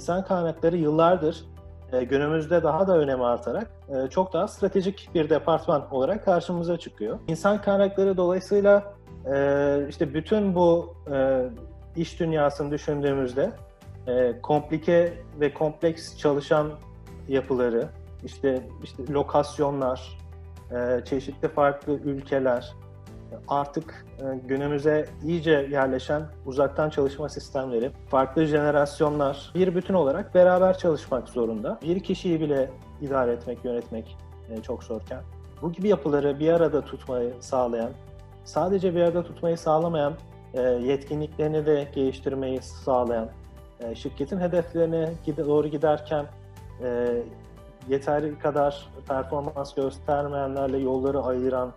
insan kaynakları yıllardır e, günümüzde daha da önemi artarak e, çok daha stratejik bir departman olarak karşımıza çıkıyor. İnsan kaynakları dolayısıyla e, işte bütün bu iş dünyasını düşündüğümüzde komplike ve kompleks çalışan yapıları, işte işte lokasyonlar, çeşitli farklı ülkeler, artık e, günümüze iyice yerleşen uzaktan çalışma sistemleri, farklı jenerasyonlar bir bütün olarak beraber çalışmak zorunda. Bir kişiyi bile idare etmek, yönetmek e, çok zorken bu gibi yapıları bir arada tutmayı sağlayan, sadece bir arada tutmayı sağlamayan, e, yetkinliklerini de geliştirmeyi sağlayan, şirketin hedeflerine doğru giderken yeteri kadar performans göstermeyenlerle yolları ayıran,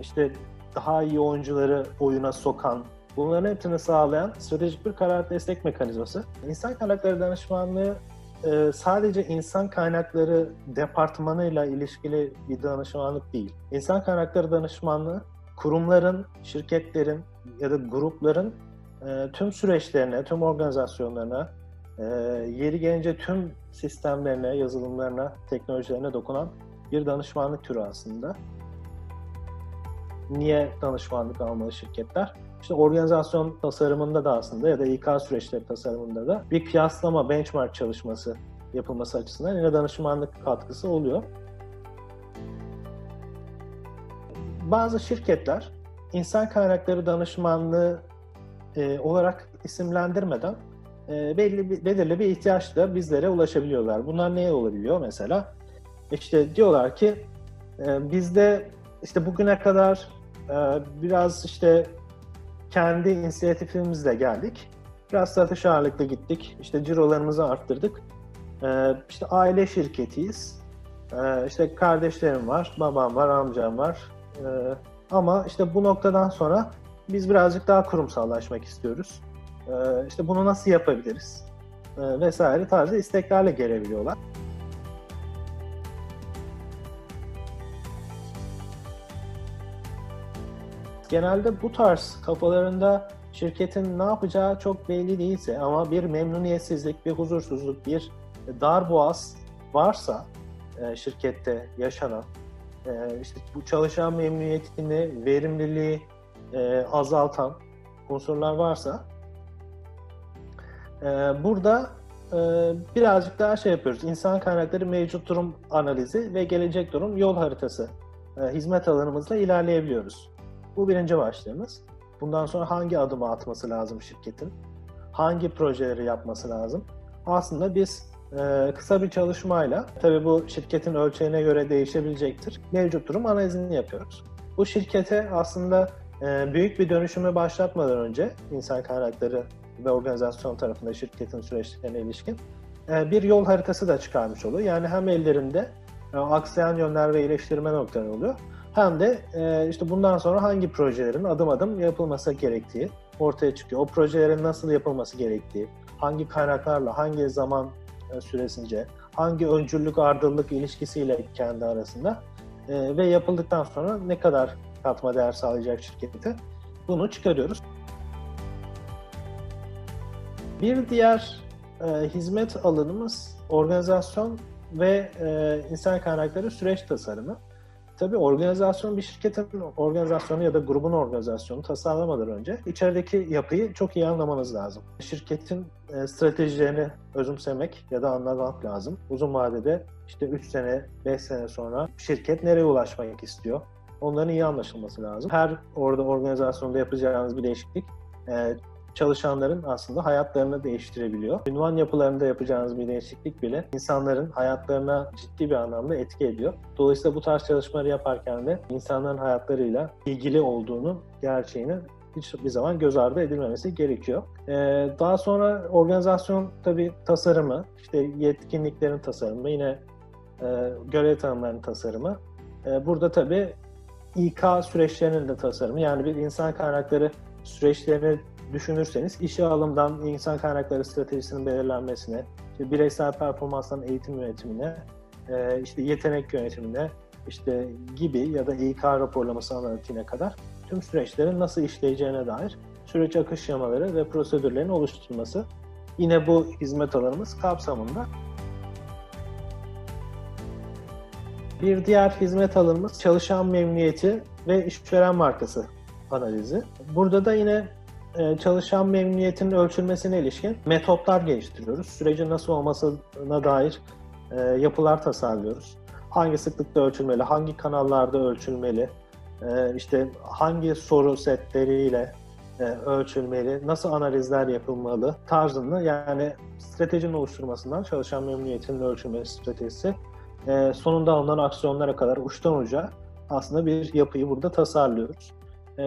işte daha iyi oyuncuları oyuna sokan, bunların hepsini sağlayan stratejik bir karar destek mekanizması. İnsan kaynakları danışmanlığı e, sadece insan kaynakları departmanıyla ilişkili bir danışmanlık değil. İnsan kaynakları danışmanlığı kurumların, şirketlerin ya da grupların e, tüm süreçlerine, tüm organizasyonlarına, e, yeri gelince tüm sistemlerine, yazılımlarına, teknolojilerine dokunan bir danışmanlık türü aslında niye danışmanlık almalı şirketler? İşte organizasyon tasarımında da aslında ya da İK süreçleri tasarımında da bir kıyaslama, benchmark çalışması yapılması açısından yine danışmanlık katkısı oluyor. Bazı şirketler insan kaynakları danışmanlığı e, olarak isimlendirmeden e, belli bir, belirli bir ihtiyaçla bizlere ulaşabiliyorlar. Bunlar neye olabiliyor mesela? İşte diyorlar ki e, bizde işte bugüne kadar biraz işte kendi inisiyatifimizle geldik. Biraz satış ağırlıklı gittik. İşte cirolarımızı arttırdık. Ee, işte aile şirketiyiz. Ee, işte kardeşlerim var, babam var, amcam var. Ama işte bu noktadan sonra biz birazcık daha kurumsallaşmak istiyoruz. İşte bunu nasıl yapabiliriz? Vesaire tarzı isteklerle gelebiliyorlar. Genelde bu tarz kafalarında şirketin ne yapacağı çok belli değilse ama bir memnuniyetsizlik, bir huzursuzluk, bir darboğaz varsa e, şirkette yaşanan e, işte bu çalışan memnuniyetini, verimliliği e, azaltan unsurlar varsa burada birazcık daha şey yapıyoruz. İnsan kaynakları mevcut durum analizi ve gelecek durum yol haritası hizmet alanımızla ilerleyebiliyoruz. Bu birinci başlığımız. Bundan sonra hangi adımı atması lazım şirketin? Hangi projeleri yapması lazım? Aslında biz e, kısa bir çalışmayla, tabii bu şirketin ölçeğine göre değişebilecektir, mevcut durum analizini yapıyoruz. Bu şirkete aslında e, büyük bir dönüşümü başlatmadan önce insan kaynakları ve organizasyon tarafında şirketin süreçlerine ilişkin e, bir yol haritası da çıkarmış oluyor. Yani hem ellerinde e, aksayan yönler ve iyileştirme noktaları oluyor hem de e, işte bundan sonra hangi projelerin adım adım yapılması gerektiği ortaya çıkıyor. O projelerin nasıl yapılması gerektiği, hangi kaynaklarla, hangi zaman e, süresince, hangi öncüllük ardıllık ilişkisiyle kendi arasında e, ve yapıldıktan sonra ne kadar katma değer sağlayacak şirkete bunu çıkarıyoruz. Bir diğer e, hizmet alanımız organizasyon ve e, insan kaynakları süreç tasarımı. Tabii organizasyon bir şirketin organizasyonu ya da grubun organizasyonu tasarlamadan önce içerideki yapıyı çok iyi anlamanız lazım. Şirketin e, stratejilerini özümsemek ya da anlamak lazım. Uzun vadede işte 3 sene, 5 sene sonra şirket nereye ulaşmak istiyor? Onların iyi anlaşılması lazım. Her orada organizasyonda yapacağınız bir değişiklik e, çalışanların aslında hayatlarını değiştirebiliyor. Ünvan yapılarında yapacağınız bir değişiklik bile insanların hayatlarına ciddi bir anlamda etki ediyor. Dolayısıyla bu tarz çalışmaları yaparken de insanların hayatlarıyla ilgili olduğunu, gerçeğini hiçbir zaman göz ardı edilmemesi gerekiyor. Ee, daha sonra organizasyon tabii tasarımı, işte yetkinliklerin tasarımı, yine e, görev tanımlarının tasarımı. E, burada tabii İK süreçlerinin de tasarımı, yani bir insan kaynakları süreçlerini düşünürseniz işe alımdan insan kaynakları stratejisinin belirlenmesine, işte bireysel performansların eğitim yönetimine, e, işte yetenek yönetimine, işte gibi ya da İK raporlaması analitiğine kadar tüm süreçlerin nasıl işleyeceğine dair süreç akış şemaları ve prosedürlerin oluşturulması yine bu hizmet alanımız kapsamında. Bir diğer hizmet alanımız çalışan memnuniyeti ve işveren markası analizi. Burada da yine çalışan memnuniyetinin ölçülmesine ilişkin metotlar geliştiriyoruz. Sürecin nasıl olmasına dair e, yapılar tasarlıyoruz. Hangi sıklıkta ölçülmeli, hangi kanallarda ölçülmeli, e, işte hangi soru setleriyle ölçülmeli, nasıl analizler yapılmalı tarzında yani stratejinin oluşturmasından çalışan memnuniyetinin ölçülmesi stratejisi sonunda alınan aksiyonlara kadar uçtan uca aslında bir yapıyı burada tasarlıyoruz.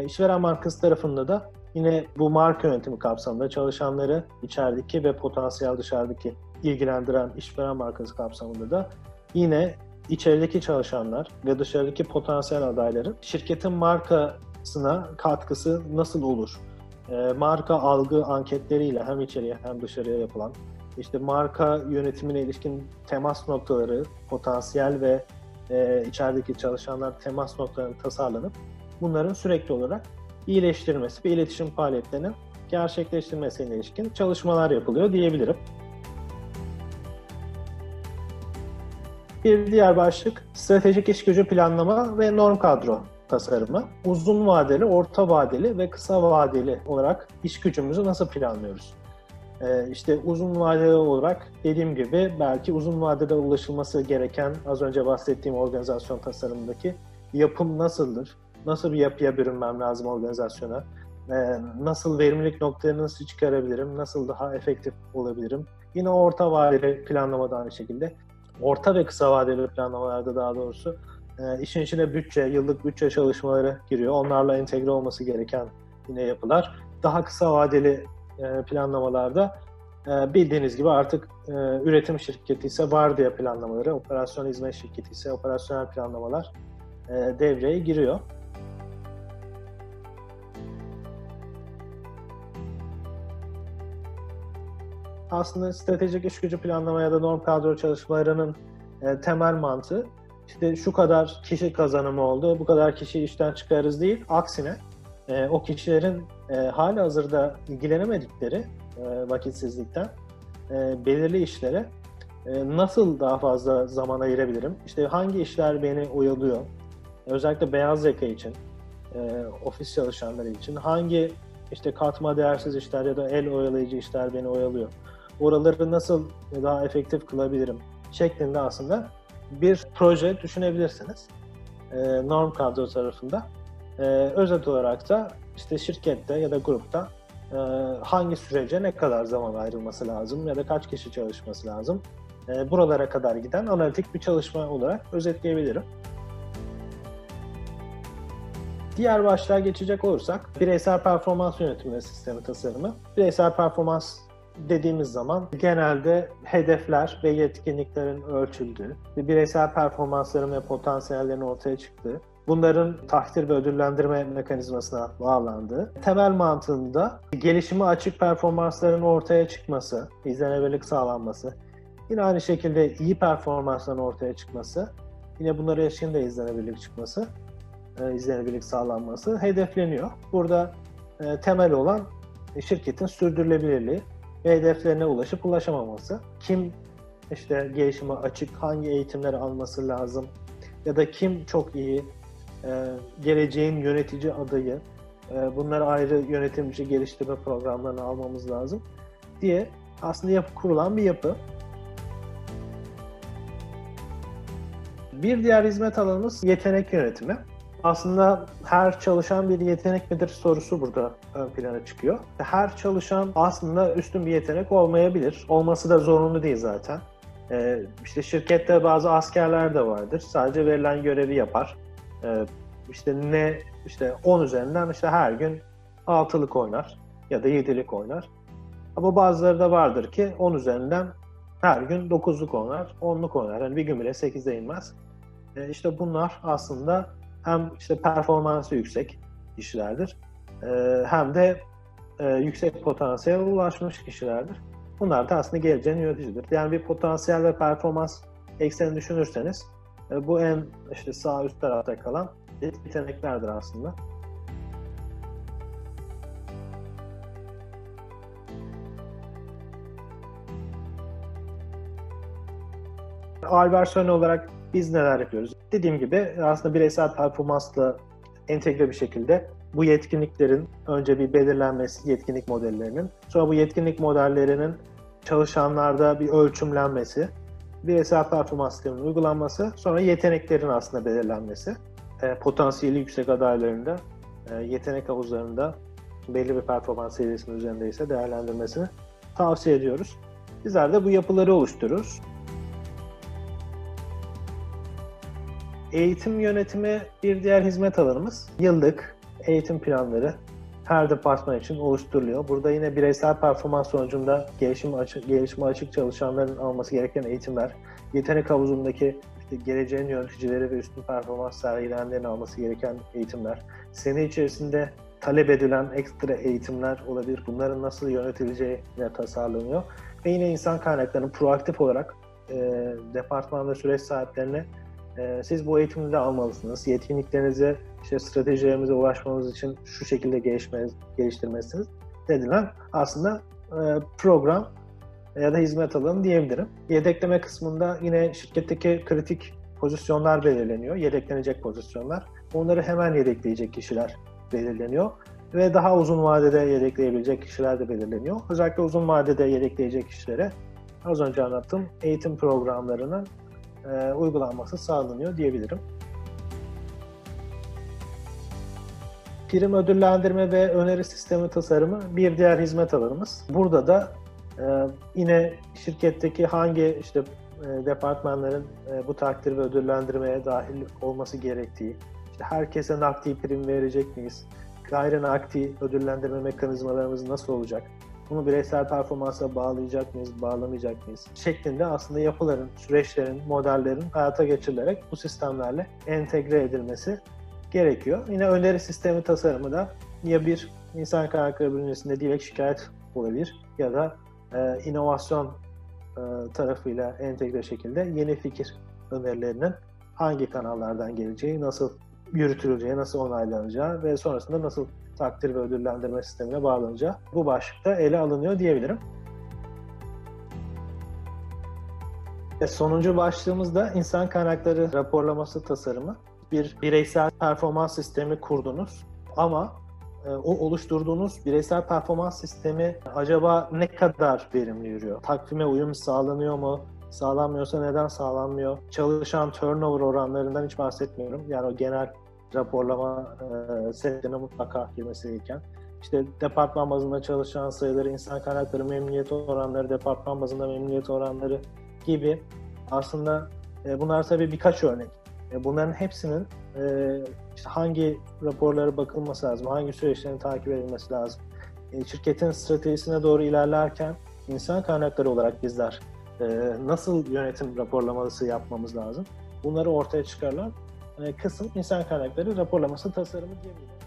İşveren markası tarafında da Yine bu marka yönetimi kapsamında çalışanları içerideki ve potansiyel dışarıdaki ilgilendiren işveren markası kapsamında da yine içerideki çalışanlar ve dışarıdaki potansiyel adayların şirketin markasına katkısı nasıl olur? E, marka algı anketleriyle hem içeriye hem dışarıya yapılan işte marka yönetimine ilişkin temas noktaları, potansiyel ve e, içerideki çalışanlar temas noktalarının tasarlanıp bunların sürekli olarak iyileştirmesi ve iletişim faaliyetlerinin gerçekleştirmesine ilişkin çalışmalar yapılıyor diyebilirim. Bir diğer başlık stratejik iş gücü planlama ve norm kadro tasarımı. Uzun vadeli, orta vadeli ve kısa vadeli olarak iş gücümüzü nasıl planlıyoruz? Ee, işte uzun vadeli olarak dediğim gibi belki uzun vadede ulaşılması gereken az önce bahsettiğim organizasyon tasarımındaki yapım nasıldır? Nasıl bir yapıya bürünmem lazım organizasyona, ee, nasıl verimlilik noktalarını nasıl çıkarabilirim, nasıl daha efektif olabilirim. Yine orta vadeli planlamada aynı şekilde. Orta ve kısa vadeli planlamalarda daha doğrusu e, işin içine bütçe, yıllık bütçe çalışmaları giriyor. Onlarla entegre olması gereken yine yapılar. Daha kısa vadeli e, planlamalarda e, bildiğiniz gibi artık üretim şirketi ise vardiya planlamaları, operasyon hizmet şirketi ise operasyonel planlamalar devreye giriyor. Aslında stratejik iş gücü planlama ya da norm kadro çalışmalarının e, temel mantığı işte şu kadar kişi kazanımı oldu, bu kadar kişi işten çıkarız değil. Aksine e, o kişilerin e, hali hazırda ilgilenemedikleri e, vakitsizlikten e, belirli işlere e, nasıl daha fazla zaman ayırabilirim? İşte hangi işler beni oyalıyor? Özellikle beyaz yaka için, e, ofis çalışanları için hangi işte katma değersiz işler ya da el oyalayıcı işler beni oyalıyor? Oraları nasıl daha efektif kılabilirim şeklinde aslında bir proje düşünebilirsiniz. E, norm kadro tarafında. E, özet olarak da işte şirkette ya da grupta e, hangi sürece ne kadar zaman ayrılması lazım ya da kaç kişi çalışması lazım. Buralara kadar giden analitik bir çalışma olarak özetleyebilirim. Diğer başlığa geçecek olursak bireysel performans yönetimi sistemi tasarımı. Bireysel performans dediğimiz zaman genelde hedefler ve yetkinliklerin ölçüldüğü, bireysel performansların ve potansiyellerin ortaya çıktığı, bunların takdir ve ödüllendirme mekanizmasına bağlandığı, temel mantığında gelişime açık performansların ortaya çıkması, izlenebilirlik sağlanması, yine aynı şekilde iyi performansların ortaya çıkması, yine bunlara ilişkin de izlenebilirlik çıkması, e, izlenebilirlik sağlanması hedefleniyor. Burada e, temel olan şirketin sürdürülebilirliği ve hedeflerine ulaşıp ulaşamaması. Kim işte gelişime açık, hangi eğitimleri alması lazım ya da kim çok iyi e, geleceğin yönetici adayı, e, bunları ayrı yönetimci geliştirme programlarını almamız lazım diye aslında yapı kurulan bir yapı. Bir diğer hizmet alanımız yetenek yönetimi aslında her çalışan bir yetenek midir sorusu burada ön plana çıkıyor. Her çalışan aslında üstün bir yetenek olmayabilir. Olması da zorunlu değil zaten. Ee, işte şirkette bazı askerler de vardır. Sadece verilen görevi yapar. Ee, işte ne işte 10 üzerinden işte her gün 6'lık oynar ya da 7'lik oynar. Ama bazıları da vardır ki 10 üzerinden her gün 9'luk oynar, 10'luk oynar. Yani bir gün bile 8'e inmez. Ee, işte bunlar aslında hem işte performansı yüksek kişilerdir e, hem de e, yüksek potansiyele ulaşmış kişilerdir. Bunlar da aslında geleceğin yöneticidir. Yani bir potansiyel ve performans ekseni düşünürseniz e, bu en işte sağ üst tarafta kalan yeteneklerdir aslında. Albert Sön olarak biz neler yapıyoruz? Dediğim gibi aslında bireysel performansla entegre bir şekilde bu yetkinliklerin önce bir belirlenmesi yetkinlik modellerinin, sonra bu yetkinlik modellerinin çalışanlarda bir ölçümlenmesi, bireysel performans sisteminin uygulanması, sonra yeteneklerin aslında belirlenmesi, e, potansiyeli yüksek adaylarında, e, yetenek havuzlarında belli bir performans seviyesinin üzerindeyse değerlendirmesini tavsiye ediyoruz. Bizler de bu yapıları oluştururuz. Eğitim yönetimi bir diğer hizmet alanımız. Yıllık eğitim planları her departman için oluşturuluyor. Burada yine bireysel performans sonucunda gelişim açık, gelişime açık çalışanların alması gereken eğitimler, yetenek havuzundaki işte geleceğin yöneticileri ve üstün performans sergileyenlerin alması gereken eğitimler, sene içerisinde talep edilen ekstra eğitimler olabilir. Bunların nasıl yönetileceği tasarlanıyor. Ve yine insan kaynaklarının proaktif olarak e, departman ve süreç sahiplerine e, siz bu eğitimleri almalısınız. Yetkinliklerinizi, işte stratejilerimize ulaşmamız için şu şekilde gelişmeniz, geliştirmelisiniz dedilen aslında e, program ya da hizmet alanı diyebilirim. Yedekleme kısmında yine şirketteki kritik pozisyonlar belirleniyor. Yedeklenecek pozisyonlar. Onları hemen yedekleyecek kişiler belirleniyor. Ve daha uzun vadede yedekleyebilecek kişiler de belirleniyor. Özellikle uzun vadede yedekleyecek kişilere az önce anlattığım eğitim programlarının e, uygulanması sağlanıyor diyebilirim. Prim ödüllendirme ve öneri sistemi tasarımı bir diğer hizmet alanımız. Burada da e, yine şirketteki hangi işte e, departmanların e, bu takdir ve ödüllendirmeye dahil olması gerektiği, işte herkese nakdi prim verecek miyiz, gayri nakdi ödüllendirme mekanizmalarımız nasıl olacak, bunu bireysel performansa bağlayacak mıyız, bağlamayacak mıyız? Şeklinde aslında yapıların, süreçlerin, modellerin hayata geçirilerek bu sistemlerle entegre edilmesi gerekiyor. Yine öneri sistemi tasarımı da ya bir insan kaynakları bünyesinde direkt şikayet olabilir ya da e, inovasyon e, tarafıyla entegre şekilde yeni fikir önerilerinin hangi kanallardan geleceği, nasıl yürütüleceği, nasıl onaylanacağı ve sonrasında nasıl takdir ve ödüllendirme sistemine bağlanınca bu başlıkta ele alınıyor diyebilirim. Ve sonuncu başlığımız da insan kaynakları raporlaması tasarımı. Bir bireysel performans sistemi kurdunuz ama e, o oluşturduğunuz bireysel performans sistemi acaba ne kadar verimli yürüyor? Takvime uyum sağlanıyor mu? Sağlanmıyorsa neden sağlanmıyor? Çalışan turnover oranlarından hiç bahsetmiyorum. Yani o genel raporlama e, setine mutlaka girmesi gereken. İşte departman bazında çalışan sayıları, insan kaynakları memnuniyet oranları, departman bazında memnuniyet oranları gibi aslında e, bunlar tabii birkaç örnek. E, bunların hepsinin e, işte hangi raporlara bakılması lazım, hangi süreçlerin takip edilmesi lazım. E, şirketin stratejisine doğru ilerlerken insan kaynakları olarak bizler e, nasıl yönetim raporlaması yapmamız lazım? Bunları ortaya çıkarlar kısım insan kaynakları raporlaması tasarımı diyebiliriz.